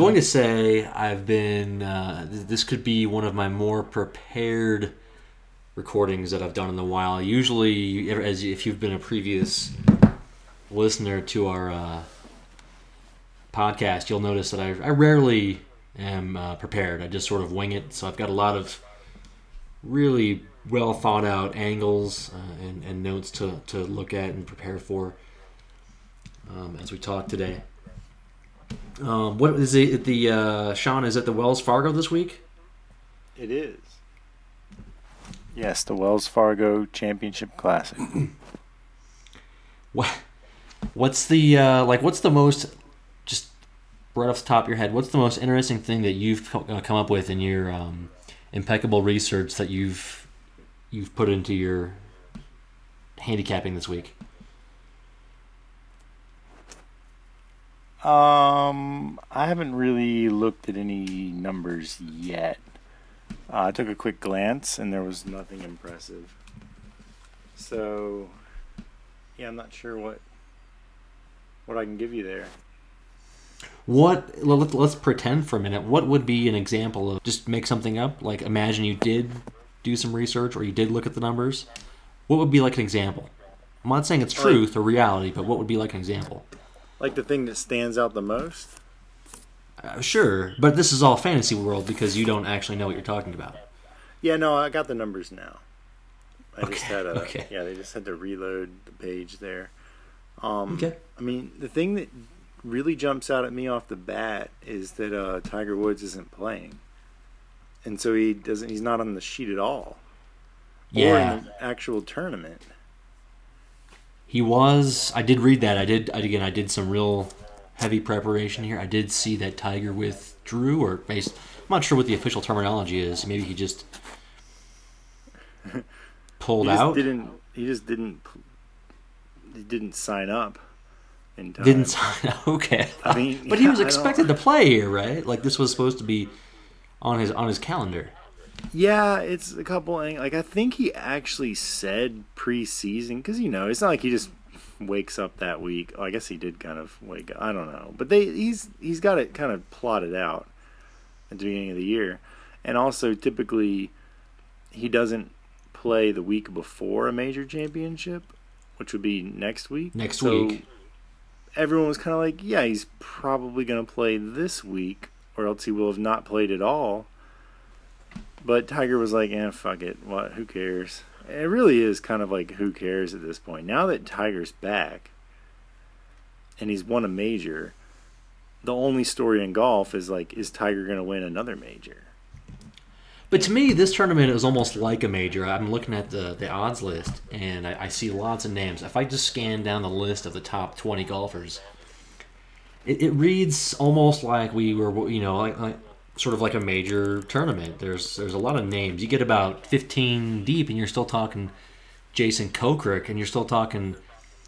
going to say I've been. Uh, th- this could be one of my more prepared recordings that I've done in a while. Usually, as if you've been a previous listener to our uh, podcast, you'll notice that I, I rarely am uh, prepared. I just sort of wing it. So I've got a lot of really well thought out angles uh, and, and notes to, to look at and prepare for um, as we talk today. Um, what is it? The uh, Sean is at the Wells Fargo this week. It is. Yes, the Wells Fargo Championship Classic. What? What's the uh, like? What's the most just right off the top of your head? What's the most interesting thing that you've uh, come up with in your um, impeccable research that you've you've put into your handicapping this week? Um, I haven't really looked at any numbers yet. Uh, I took a quick glance and there was nothing impressive. So, yeah, I'm not sure what what I can give you there. What? let- Let's pretend for a minute. What would be an example of just make something up? Like imagine you did do some research or you did look at the numbers. What would be like an example? I'm not saying it's truth or reality, but what would be like an example? Like the thing that stands out the most? Uh, sure, but this is all fantasy world because you don't actually know what you're talking about. Yeah, no, I got the numbers now. I just Okay, had a okay. yeah, they just had to reload the page there. Um, Okay. I mean, the thing that really jumps out at me off the bat is that uh, Tiger Woods isn't playing, and so he doesn't. He's not on the sheet at all, or in the actual tournament. He was. I did read that. I did. I- Again, I did some real heavy preparation here. I did see that Tiger withdrew, or based. I'm not sure what the official terminology is. Maybe he just pulled He just out. didn't. He just didn't. He didn't sign up in time. Didn't sign. up. Okay, I mean, but he was expected to play here, right? Like this was supposed to be on his on his calendar. Yeah, it's a couple. Like I think he actually said preseason because you know it's not like he just wakes up that week. Well, I guess he did kind of wake up. I don't know, but they he's he's got it kind of plotted out at the beginning of the year, and also typically he doesn't play the week before a major championship, which would be next week. Next So week. everyone was kind of like, yeah, he's probably going to play this week, or else he will have not played at all. But Tiger was like, eh, fuck it. What? Who cares? It really is kind of like, who cares at this point? Now that Tiger's back and he's won a major, the only story in golf is like, is Tiger going to win another major? But to me, this tournament is almost like a major. I'm looking at the, the odds list, and I, I see lots of names. If I just scan down the list of the top 20 golfers, it, it reads almost like we were, you know, like, like sort of like a major tournament. There's there's a lot of names. You get about 15 deep, and you're still talking Jason Kokrak, and you're still talking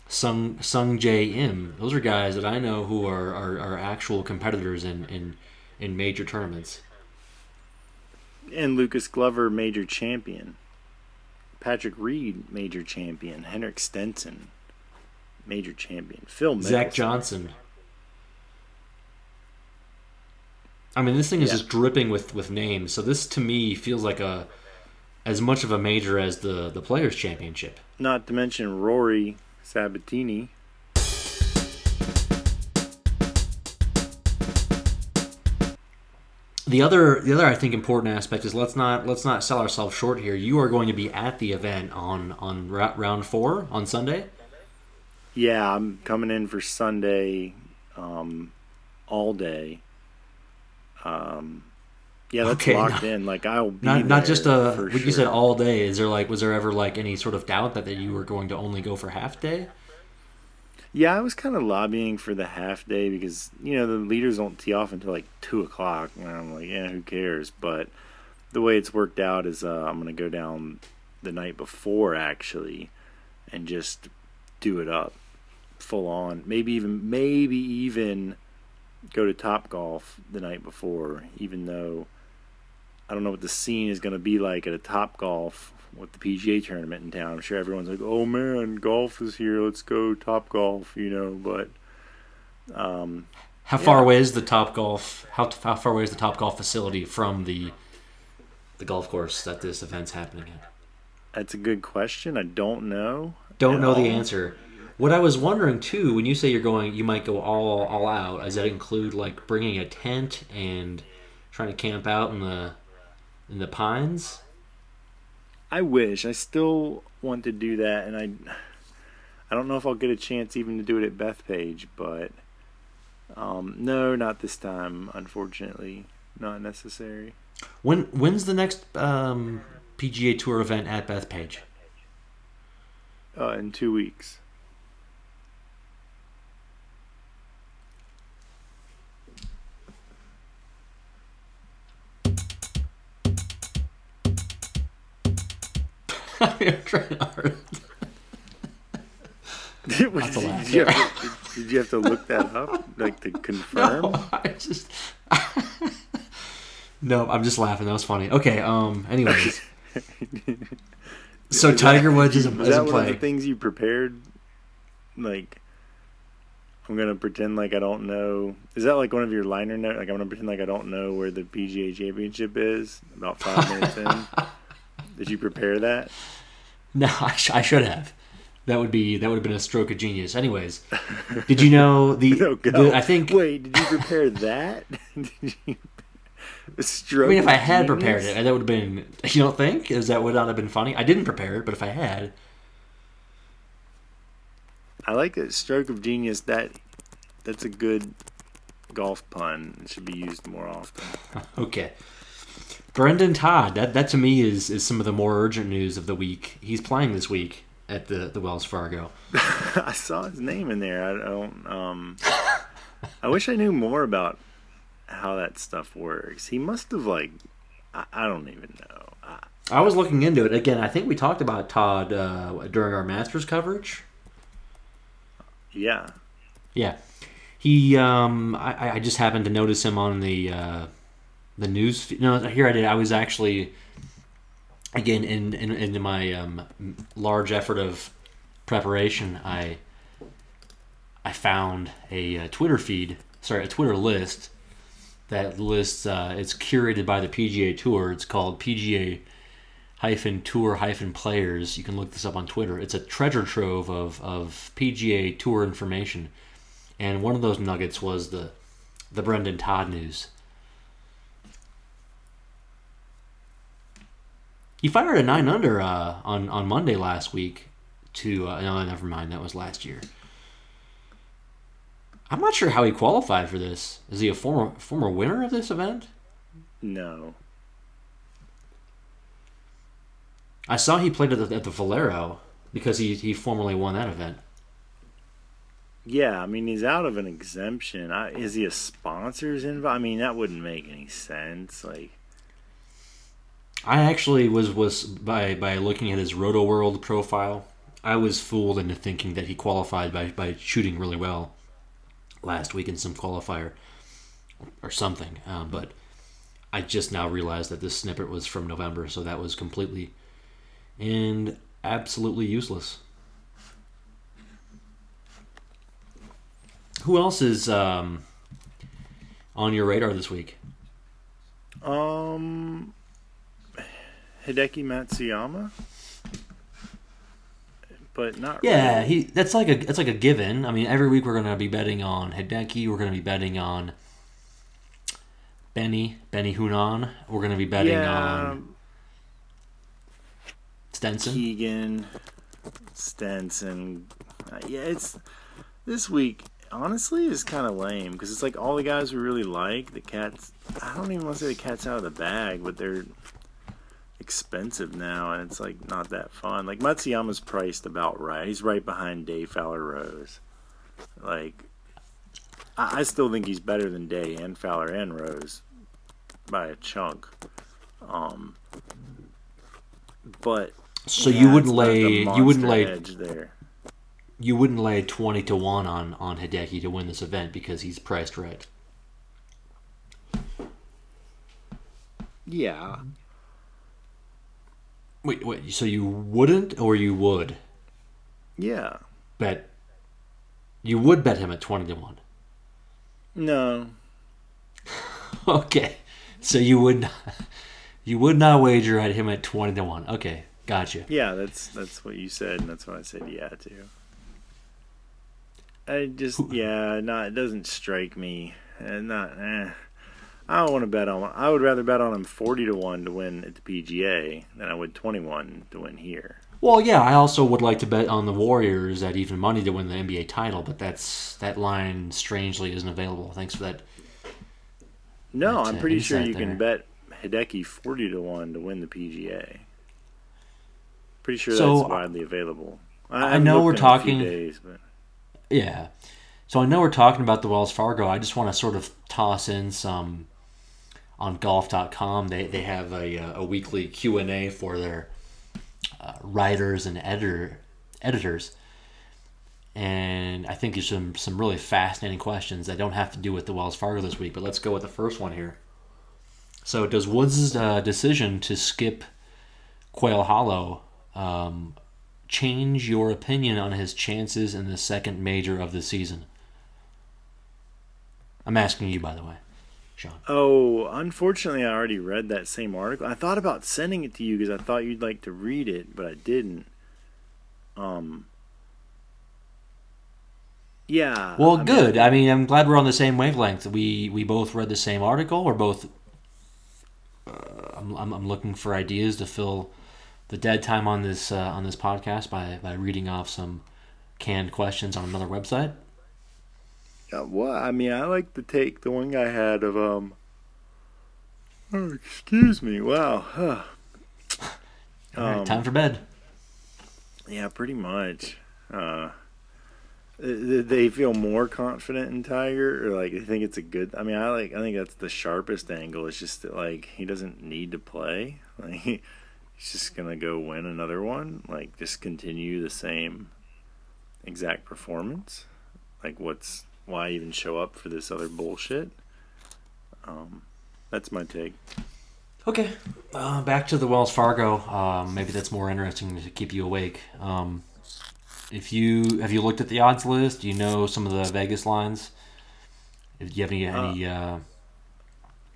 Sung Sungjae Im. Those are guys that I know who are, are, are actual competitors in, in in major tournaments. And Lucas Glover, major champion. Patrick Reed, major champion. Henrik Stenson, major champion. Phil Zach Mickelson. Johnson. I mean, this thing is Yeah. just dripping with, with names. So this to me feels like a as much of a major as the the Players Championship. Not to mention Rory Sabbatini. The other the other I think important aspect is let's not let's not sell ourselves short here. You are going to be at the event on on round four on Sunday. Yeah, I'm coming in for Sunday, um, all day. Um, yeah, that's Okay, locked not- in. Like I'll be Not not just a for what you said all day. Is there like was there ever like any sort of doubt that, that you were going to only go for half day? Yeah, I was kind of lobbying for the half day because you know the leaders don't tee off until like two o'clock, and I'm like, yeah, who cares? But the way it's worked out is uh, I'm gonna go down the night before actually, and just do it up full on. Maybe even maybe even go to Top Golf the night before, even though I don't know what the scene is gonna be like at a Top Golf with the PGA tournament in town. I'm sure everyone's like, "Oh man, golf is here. Let's go Top Golf," you know. But um, How far away is the Top Golf? How, how far away is the Top Golf facility from the the golf course that this event's happening at? that's a good question. I don't know. Don't know the answer. What I was wondering too, when you say you're going, you might go all all out. Does that include like bringing a tent and trying to camp out in the in the pines? I wish. I still want to do that, and I, I don't know if I'll get a chance even to do it at Bethpage, but, um, no, not this time. Unfortunately, not necessary. When when's the next um, PGA Tour event at Bethpage? Uh, in two weeks. I'm hard. did, a laugh. you have to, did you have to look that up, like to confirm? No, I just. no, I'm just laughing. That was funny. Okay. Um. Anyways. So Is that- Tiger Woods isn't, Was that isn't one of the things you prepared? Like, I'm gonna pretend like I don't know. Is that like one of your liner notes? Like I'm gonna pretend like I don't know where the PGA Championship is. About five minutes in. Did you prepare that? No, I, sh- I should have. That would be that would have been a stroke of genius. Anyways, did you know the, No, go. the I think Wait, did you prepare that? did you? Stroke I mean if I had genius? prepared it, that would have been. You don't think? Is that would not have been funny? I didn't prepare it, but if I had, I like it. Stroke of genius. That that's a good golf pun. It should be used more often. okay. Brendon Todd. That that to me is is some of the more urgent news of the week. He's playing this week at the the Wells Fargo. I saw his name in there. I don't. Um, I wish I knew more about how that stuff works. He must have like. I, I don't even know. I, I was looking into it again. I think we talked about Todd uh, during our Masters coverage. yeah. Yeah, he. Um, I, I just happened to notice him on the uh, the news. No, here I did. I was actually again in in, in my um, large effort of preparation. I I found a, uh Twitter feed. Sorry, a Twitter list that lists. Uh, it's curated by the PGA Tour. It's called PGA hyphen tour hyphen players. You can look this up on Twitter. It's a treasure trove of, of PGA Tour information, and one of those nuggets was the the Brendon Todd news. He fired a nine under uh, on on Monday last week. To uh, no, never mind. That was last year. I'm not sure how he qualified for this. Is he a former former winner of this event? No. I saw he played at the, at the Valero because he, he formerly won that event. Yeah, I mean he's out of an exemption. I, is he a sponsors invite? I mean that wouldn't make any sense. Like I actually was was by by looking at his Roto World profile, I was fooled into thinking that he qualified by, by shooting really well last week in some qualifier or something. Um, but I just now realized that this snippet was from November, so that was completely and absolutely useless. Who else is um, on your radar this week? um, Hideki Matsuyama, but not. Yeah, really. he that's like a that's like a given. I mean, every week we're gonna be betting on Hideki. We're gonna be betting on Benny Benny Hunan. We're gonna be betting yeah, on Stenson. Keegan, Stenson. Uh, yeah, it's this week. Honestly, is kind of lame because it's like all the guys we really like. The cats. I don't even want to say the cat's out of the bag, but they're expensive now, and it's like not that fun. Like Matsuyama's priced about right. He's right behind Day Fowler Rose. Like, I, I still think he's better than Day and Fowler and Rose by a chunk. Um, but so yeah, you wouldn't not the lay you wouldn't lay edge there. you wouldn't lay twenty to one on on Hideki to win this event because he's priced right. Yeah. Wait, wait. So you wouldn't, or you would Yeah. bet? You would bet him at twenty to one. No. Okay, so you would not, you would not wager at him at twenty to one. Okay, gotcha. Yeah, that's that's what you said, and that's what I said. Yeah, to. I just yeah, not it doesn't strike me, and not. Eh. I don't want to bet on. I would rather bet on him forty to one to win at the PGA than I would twenty one to win here. Well, yeah, I also would like to bet on the Warriors at even money to win the NBA title, but that's that line strangely isn't available. Thanks for that. No, That's I'm a pretty sure insight you can bet Hideki forty to one to win the PGA. Pretty sure So, that's widely available. I know we're in a few talking- days, but Yeah. So I know we're talking about the Wells Fargo. I just want to sort of toss in some on golf.com. They they have a, uh, a weekly Q&A for their uh, writers and editor editors. And I think there's some some really fascinating questions that don't have to do with the Wells Fargo this week, but let's go with the first one here. So does Woods' uh, decision to skip Quail Hollow um, change your opinion on his chances in the second major of the season? I'm asking you, by the way, Oh, unfortunately, I already read that same article. I thought about sending it to you because I thought you'd like to read it, but I didn't. Um. Yeah. Well, I mean, good. I mean, I'm glad we're on the same wavelength. We we both read the same article. We're both. Uh, I'm, I'm I'm looking for ideas to fill the dead time on this uh, on this podcast by by reading off some canned questions on another website. Uh, well, I mean, I like to take the one guy had of um. Oh, excuse me. Wow. Huh. All right, Um, time for bed. Yeah, pretty much. Uh, th- they feel more confident in Tiger, or like they think it's a good. I mean, I like. I think that's the sharpest angle. It's just that like he doesn't need to play. Like he's just gonna go win another one. Like just continue the same exact performance. Like what's why even show up for this other bullshit? Um, that's my take. Okay, uh, back to the Wells Fargo. Um, maybe that's more interesting to keep you awake. Um, if you have you looked at the odds list, do you know some of the Vegas lines. Do you have any any uh,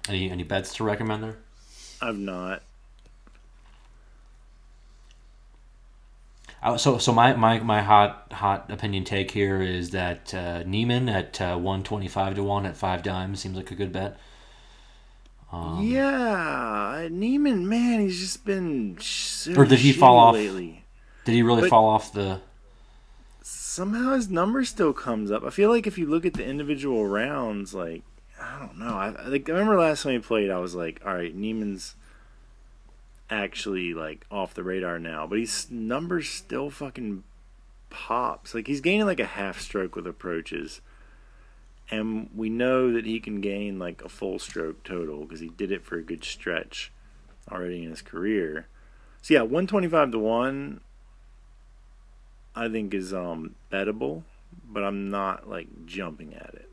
any any bets to recommend there? I've not. So so my, my, my hot hot opinion take here is that uh, Niemann at uh, one twenty five to one at five dimes seems like a good bet. Um, yeah, Niemann, man, he's just been so Or did he fall off? lately. Did he really But- fall off the? somehow his number still comes up. I feel like if you look at the individual rounds, like I don't know. I like I remember last time he played, I was like, all right, Niemann's actually like off the radar now, but his numbers still fucking pops. Like he's gaining like a half stroke with approaches. And we know that he can gain like a full stroke total because he did it for a good stretch already in his career. So yeah, 125 to 1 I think is um bettable, but I'm not like jumping at it.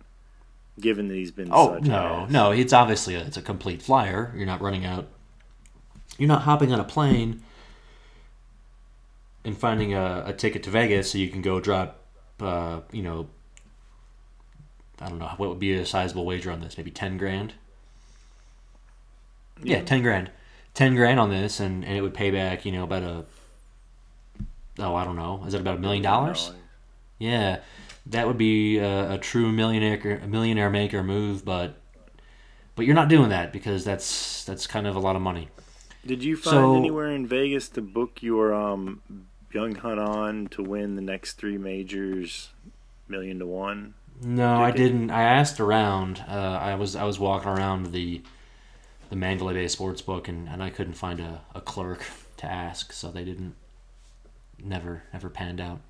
Given that he's been Oh such no no! It's obviously a, it's a complete flyer. You're not running out. You're not hopping on a plane and finding a, a ticket to Vegas so you can go drop. Uh, you know, I don't know what would be a sizable wager on this. Maybe ten grand. Yeah, ten grand. Ten grand on this, and, and it would pay back. You know, about a. Oh, I don't know. Is it about a million dollars? Yeah, that would be a, a true millionaire a millionaire maker move, but but you're not doing that because that's that's kind of a lot of money. Did you find So- anywhere in Vegas to book your um Young Hunt on to win the next three majors, million to one? No, I didn't. I asked around. Uh, I was I was walking around the the Mandalay Bay Sportsbook and, and I couldn't find a, a clerk to ask, so they didn't never never panned out.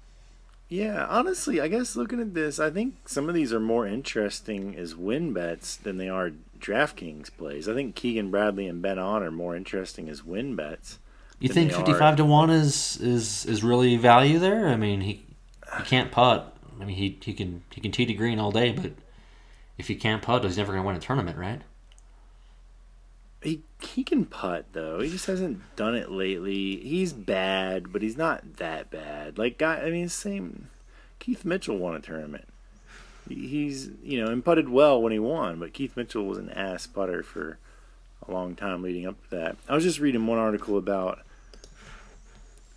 Yeah, honestly, I guess looking at this, I think some of these are more interesting as win bets than they are DraftKings plays. I think Keegan Bradley and Ben An are more interesting as win bets. You think fifty five to one is, is is really value there? I mean, he he can't putt. I mean, he he can he can tee to green all day, but if he can't putt, he's never going to win a tournament, right? He he can putt though. He just hasn't done it lately. He's bad, but he's not that bad. Like guy, I mean, same. Keith Mitchell won a tournament. He- He's you know and putted well when he won, but Keith Mitchell was an ass putter for a long time leading up to that. I was just reading one article about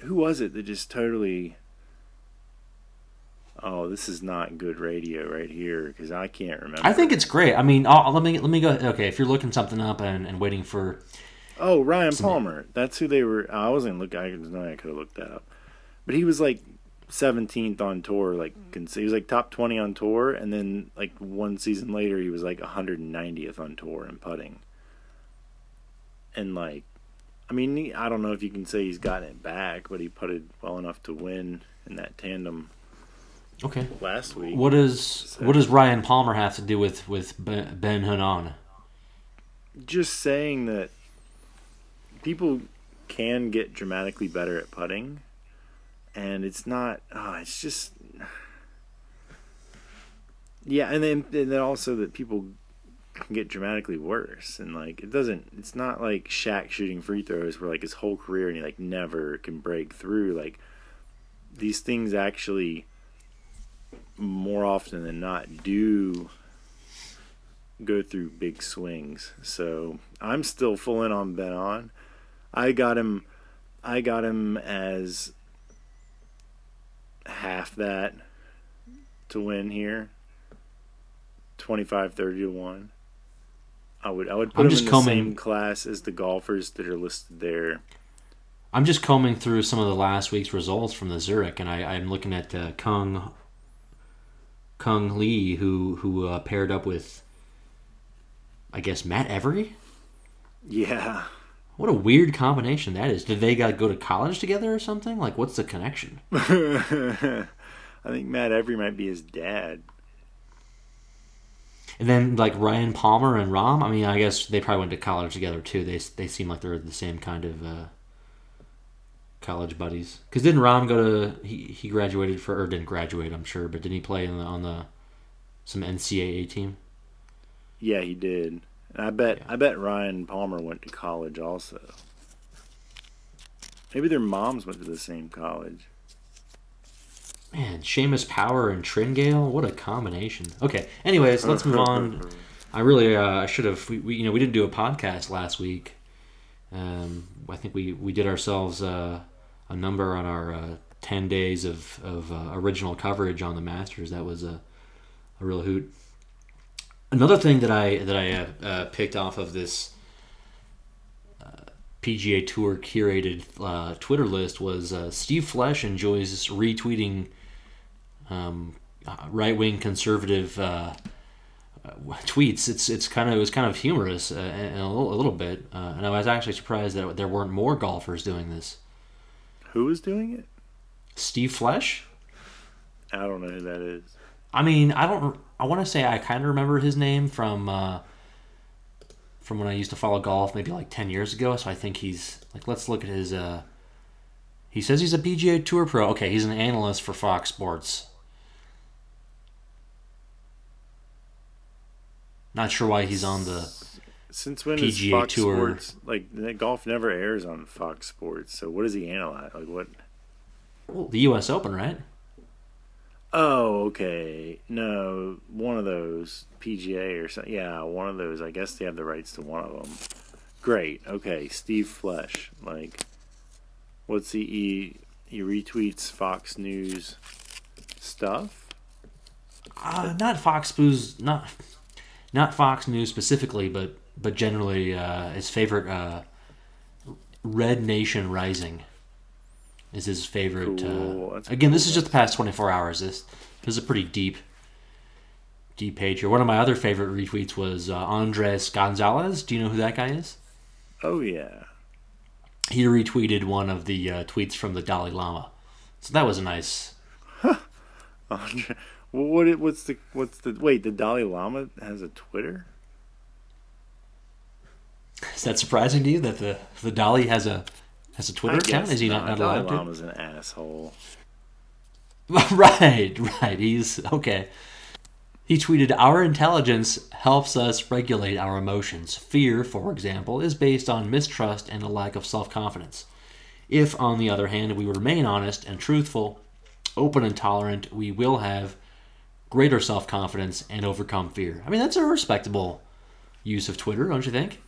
who was it that just totally. Oh, this is not good radio right here because I can't remember. I think it's great. I mean, I'll, let me let me go. Okay, if you're looking something up and, and waiting for, Oh, Ryan Palmer. That's who they were. I wasn't looking. I didn't know I could have looked that up, but he was like 17th on tour. Like mm. cons- he was like top 20 on tour, and then like one season later, he was like 190th on tour in putting. And like, I mean, he, I don't know if you can say he's gotten it back, but he putted well enough to win in that tandem okay, last week. what does what does Ryan Palmer have to do with with Ben Ben Hanan? just saying that people can get dramatically better at putting and it's not oh, it's just yeah and then and then also that people can get dramatically worse and like it doesn't it's not like Shaq shooting free throws where like his whole career and he like never can break through like these things actually more often than not do go through big swings. So I'm still full in on Ben An. I got him I got him as half that to win here. 25 30 to 1. I would I would put I'm him just in the combing- same class as the golfers that are listed there. I'm just combing through some of the last week's results from the Zurich, and I, I'm looking at uh, Kung Kung Lee, who who uh, paired up with, I guess Matt Every. Yeah. What a weird combination that is. Did they got to go to college together or something? Like, what's the connection? I think Matt Every might be his dad. And then like Ryan Palmer and Rahm. I mean, I guess they probably went to college together too. They they seem like they're the same kind of uh, college buddies. Because didn't Rahm go to he he graduated for or didn't graduate? I'm sure, but didn't he play on the, on the some NCAA team? Yeah, he did. And I bet Yeah. I bet Ryan Palmer went to college also. Maybe their moms went to the same college. Man, Seamus Power and Tringale, what a combination. Okay, anyways, let's move on. I really, uh, I should have. We, we, you know, we didn't do a podcast last week. Um, I think we we did ourselves uh, a number on our uh, ten days of of uh, original coverage on the Masters. That was a a real hoot. Another thing that I that I uh, uh, picked off of this uh, PGA Tour curated uh, Twitter list was uh, Steve Flesch enjoys retweeting um, right wing conservative uh, uh, tweets. It's it's kind of it was kind of humorous uh, and a little, a little bit, uh, and I was actually surprised that there weren't more golfers doing this. Who is doing it? Steve Flesch. I don't know who that is. I mean, I don't. I want to say I kind of remember his name from uh, from when I used to follow golf, maybe like ten years ago. So I think he's like. Let's look at his. Uh, he says he's a PGA Tour pro. Okay, he's an analyst for Fox Sports. Not sure why he's on the. Since when is PGA Fox Tour. Sports like golf never airs on Fox Sports? So what does he analyze? Like what? Well, the U.S. Open, right? Oh, okay. No, one of those PGA or something. Yeah, one of those. I guess they have the rights to one of them. Great. Okay, Steve Flesch. Like, what's he? He, he retweets Fox News stuff. Uh, not Fox News, not not Fox News specifically, but but generally uh, his favorite uh, Red Nation Rising is his favorite. Cool. Uh, again, this is just the past twenty four hours. This this is a pretty deep deep page here. One of my other favorite retweets was uh, Andres Gonzales. Do you know who that guy is? Oh yeah. He retweeted one of the uh, tweets from the Dalai Lama, so that was a nice. Andre- what? What's the? What's the? Wait, the Dalai Lama has a Twitter. Is that surprising to you that the the Dalai has a has a Twitter I account? Is he not, not allowed to? Lama's an asshole. right, right. He's okay. He tweeted, Our intelligence helps us regulate our emotions. Fear, for example, is based on mistrust and a lack of self confidence. If, on the other hand, we remain honest and truthful, open and tolerant, we will have greater self confidence and overcome fear. I mean, that's a respectable use of Twitter, don't you think?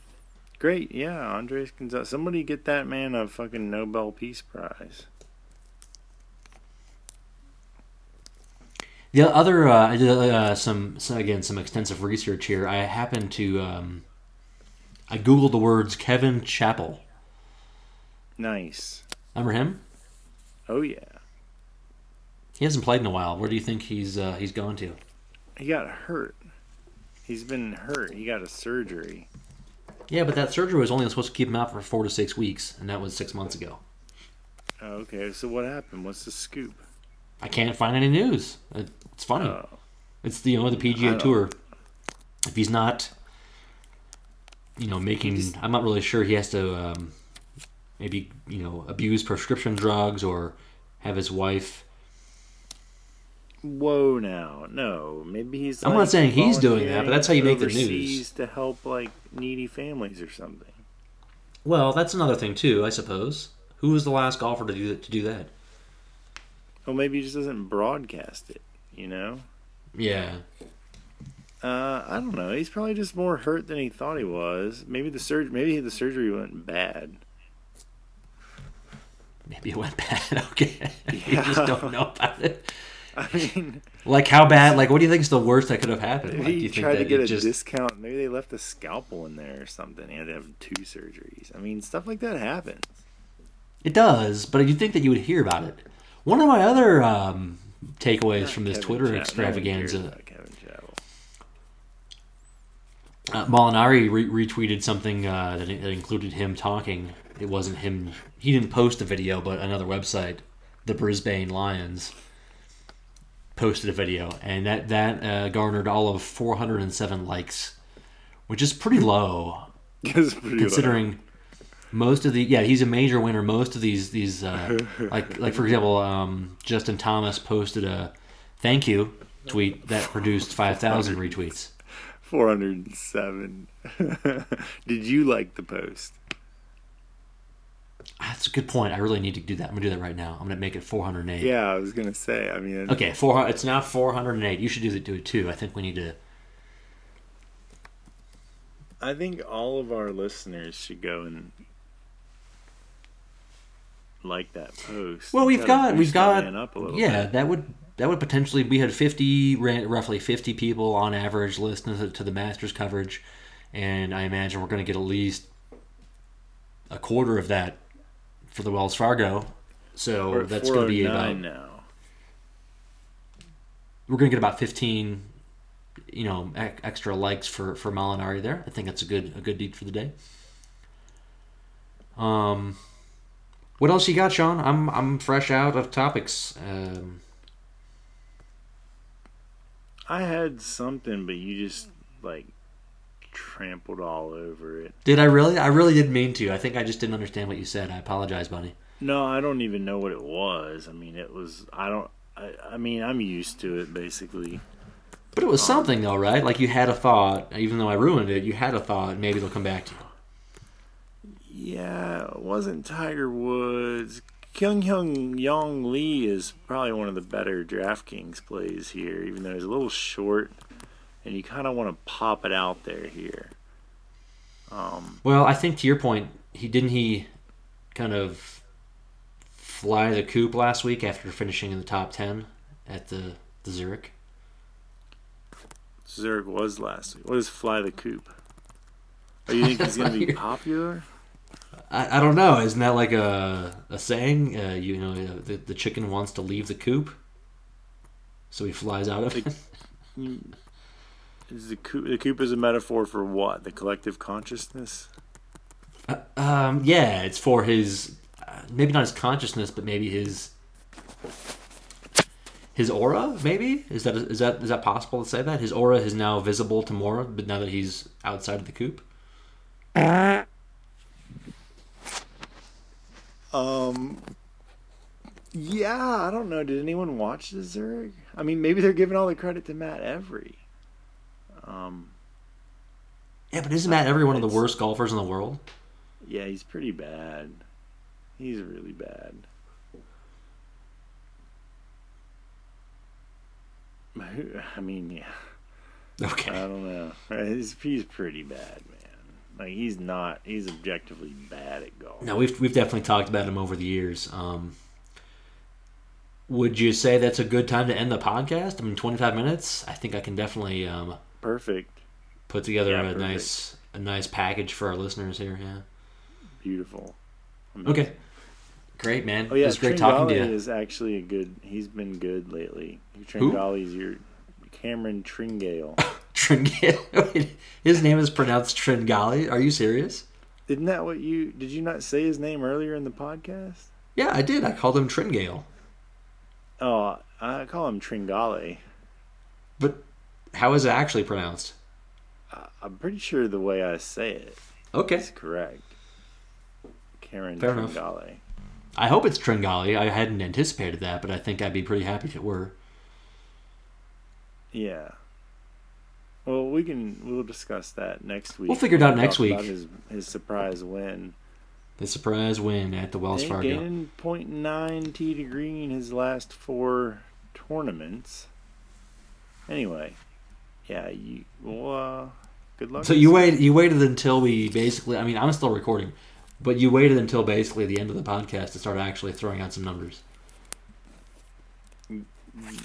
Great, yeah, Andres Gonzales. Somebody get that man a fucking Nobel Peace Prize. The other, uh, I did uh, some, again some extensive research here. I happened to, um, I googled the words Kevin Chappell. Nice. Remember him? Oh yeah, He hasn't played in a while. Where do you think he's uh, he's going to? he got hurt. He's been hurt. He got a surgery. Yeah, but that surgery was only supposed to keep him out for four to six weeks, and that was six months ago. Oh, okay, so what happened? What's the scoop? I can't find any news. It's funny. Oh, It's the you know the PGA Tour. If he's not, you know, making, I'm not really sure he has to um, maybe you know abuse prescription drugs or have his wife. Whoa, now, no. Maybe he's. I'm not saying he's doing that, but that's how you make the news. To help like needy families or something. Well, that's another thing too, I suppose. Who was the last golfer to do that? To do that? Well, maybe he just doesn't broadcast it. You know. Yeah. Uh, I don't know. He's probably just more hurt than he thought he was. Maybe the surgery. Maybe the surgery went bad. Maybe it went bad. Okay. yeah. you just don't know about it. I mean, Like how bad? Like what do you think is the worst that could have happened? Like, you think tried to get a just discount. Maybe they left a scalpel in there or something. He had to have two surgeries. I mean, stuff like that happens. it does? But you think that you would hear about it? One of my other um, takeaways from this Kevin Twitter Chappell. No one cares extravaganza, uh, Molinari re- retweeted something uh, that, that included him talking. It wasn't him. He didn't post the video, but another website, the Brisbane Lions, posted a video, and that that uh, garnered all of 407 likes, which is pretty low pretty low. considering most of the yeah he's a major winner most of these these uh, like like for example um, justin thomas posted a thank you tweet that produced 5000 retweets 407. Did you like the post? That's a good point i really need to do that i'm gonna do that right now i'm gonna make it 408 Yeah, I was gonna say. I mean, okay 400 it's now 408 you should do it do it too i think we need to I think all of our listeners should go and like that post. well we've got we've got up a little yeah bit. that would that would potentially we had 50 roughly 50 people on average listening to, to the masters coverage and i imagine we're going to get at least a quarter of that for the wells fargo. So We're that's going to be 409 about now. we're going to get about 15 you know extra likes for for Molinari there. I think that's a good a good deed for the day. Um what else you got sean? I'm i'm fresh out of topics. Um I had something, but you just like trampled all over it. Did I really? I really didn't mean to. I think I just didn't understand what you said. I apologize, Bunny. No, I don't even know what it was. I mean, it was. I don't. I, I mean, I'm used to it basically. But it was um, something, though, right? Like you had a thought, even though I ruined it. You had a thought. Maybe they'll come back to you. Yeah, it wasn't Tiger Woods. Kyung Hyung Yong Lee is probably one of the better DraftKings plays here, even though he's a little short, and you kind of want to pop it out there here. Um, Well, I think to your point, he didn't he kind of fly the coop last week after finishing in the top ten at the the Zurich. Zurich was last week. What is Fly the Coop? Are you think he's going to be popular? I, I don't know. Isn't that like a a saying? Uh, you know, uh, the the chicken wants to leave the coop, so he flies out of it. Is the coop, the coop is a metaphor for what? The collective consciousness? Um, yeah, it's for his uh, maybe not his consciousness, but maybe his his aura. Maybe is that is that is that possible to say that his aura is now visible to Mora, but now that he's outside of the coop. Um. Yeah, I don't know. Did anyone watch the Zurich? I mean, maybe they're giving all the credit to Matt Every. Um, Yeah, but isn't Matt every one of the worst golfers in the world? yeah, he's pretty bad. He's really bad. I mean, yeah. Okay. I don't know. He's, he's pretty bad, man. Like he's not. He's objectively bad at golf. No, we've we've definitely talked about him over the years. Um, would you say that's a good time to end the podcast? I mean, twenty five minutes. I think I can definitely um, Perfect. put together Yeah, a perfect. nice a nice package for our listeners here. Yeah. Beautiful. Okay. Great, man. Oh yeah, it was great talking to Tringali you. is actually a good. He's been good lately. Tringali's your Cameron Tringale. Tringali. His name is pronounced Tringali. Are you serious? Isn't that what you did? You not say his name earlier in the podcast? Yeah, I did. I called him Tringale. Oh, I call him Tringale. But how is it actually pronounced? I- I'm pretty sure the way I say it Okay. is correct. Karen Fair enough. I hope it's Tringali. I hadn't anticipated that, but I think I'd be pretty happy if it were. Yeah. Well, we can. We'll discuss that next week. We'll figure it out Talk next week. His his surprise win. The surprise win at the Wells Fargo. gaining 0.9 tee to green his last four tournaments. Anyway, yeah, you well, uh, good luck. So you wait. You waited until we basically. I mean, I'm still recording, but you waited until basically the end of the podcast to start actually throwing out some numbers.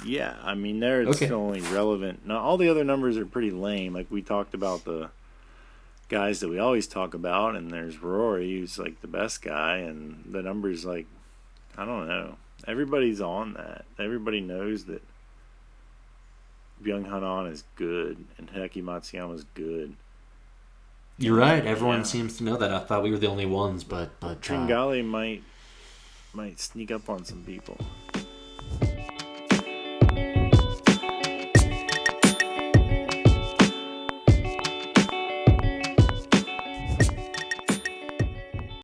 Yeah, I mean they're Okay. still only relevant. Now all the other numbers are pretty lame. Like we talked about the guys that we always talk about, and there's Rory, who's like the best guy, and the numbers like I don't know. Everybody's on that. Everybody knows that Byeong Hun An is good and Hideki Matsuyama is good. You're right. Everyone Yeah. seems to know that. I thought we were the only ones, but but uh, Tringale might might sneak up on some people.